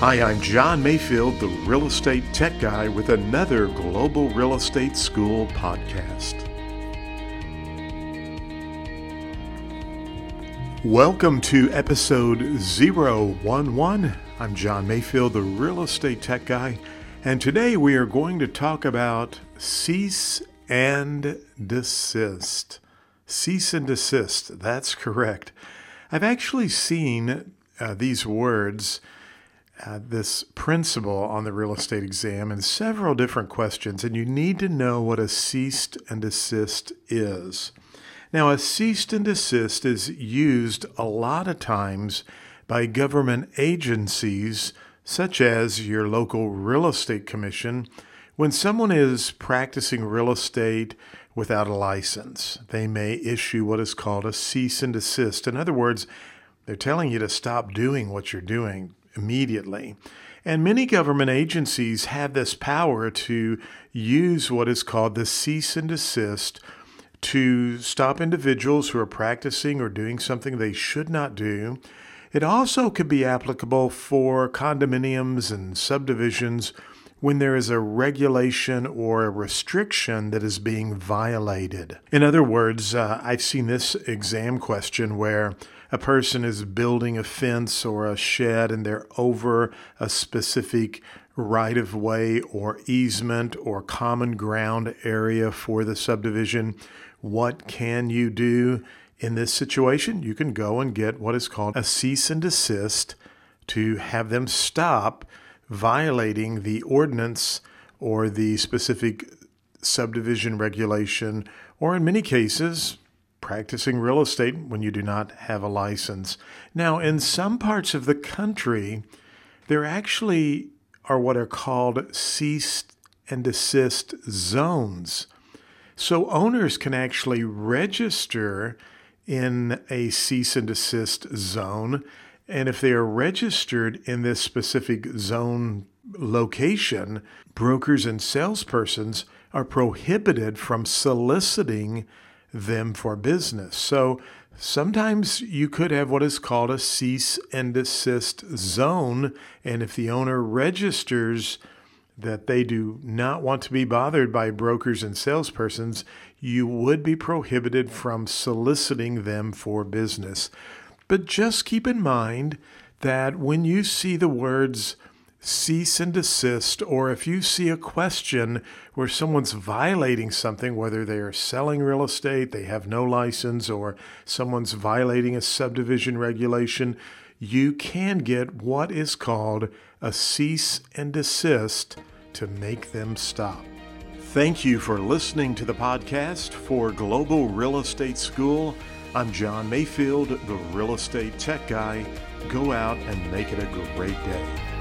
Hi, I'm John Mayfield, the real estate tech guy, with another Global Real Estate School podcast. Welcome to episode 011. I'm John Mayfield, the real estate tech guy, and today we are going to talk about cease and desist. Cease and desist, that's correct. I've actually seen uh, these words, uh, this principle on the real estate exam in several different questions, and you need to know what a cease and desist is. Now, a cease and desist is used a lot of times by government agencies, such as your local real estate commission, when someone is practicing real estate without a license. They may issue what is called a cease and desist. In other words, they're telling you to stop doing what you're doing immediately. And many government agencies have this power to use what is called the cease and desist to stop individuals who are practicing or doing something they should not do. It also could be applicable for condominiums and subdivisions when there is a regulation or a restriction that is being violated. In other words, uh, I've seen this exam question where a person is building a fence or a shed and they're over a specific right of way or easement or common ground area for the subdivision. What can you do in this situation? You can go and get what is called a cease and desist to have them stop violating the ordinance or the specific subdivision regulation, or in many cases, practicing real estate when you do not have a license. Now, in some parts of the country, there actually are what are called cease and desist zones. So owners can actually register in a cease and desist zone and if they are registered in this specific zone location, brokers and salespersons are prohibited from soliciting them for business. So sometimes you could have what is called a cease and desist zone. And if the owner registers that they do not want to be bothered by brokers and salespersons, you would be prohibited from soliciting them for business. But just keep in mind that when you see the words cease and desist, or if you see a question where someone's violating something, whether they are selling real estate, they have no license, or someone's violating a subdivision regulation, you can get what is called a cease and desist to make them stop. Thank you for listening to the podcast for Global Real Estate School. I'm John Mayfield, the real estate tech guy. Go out and make it a great day.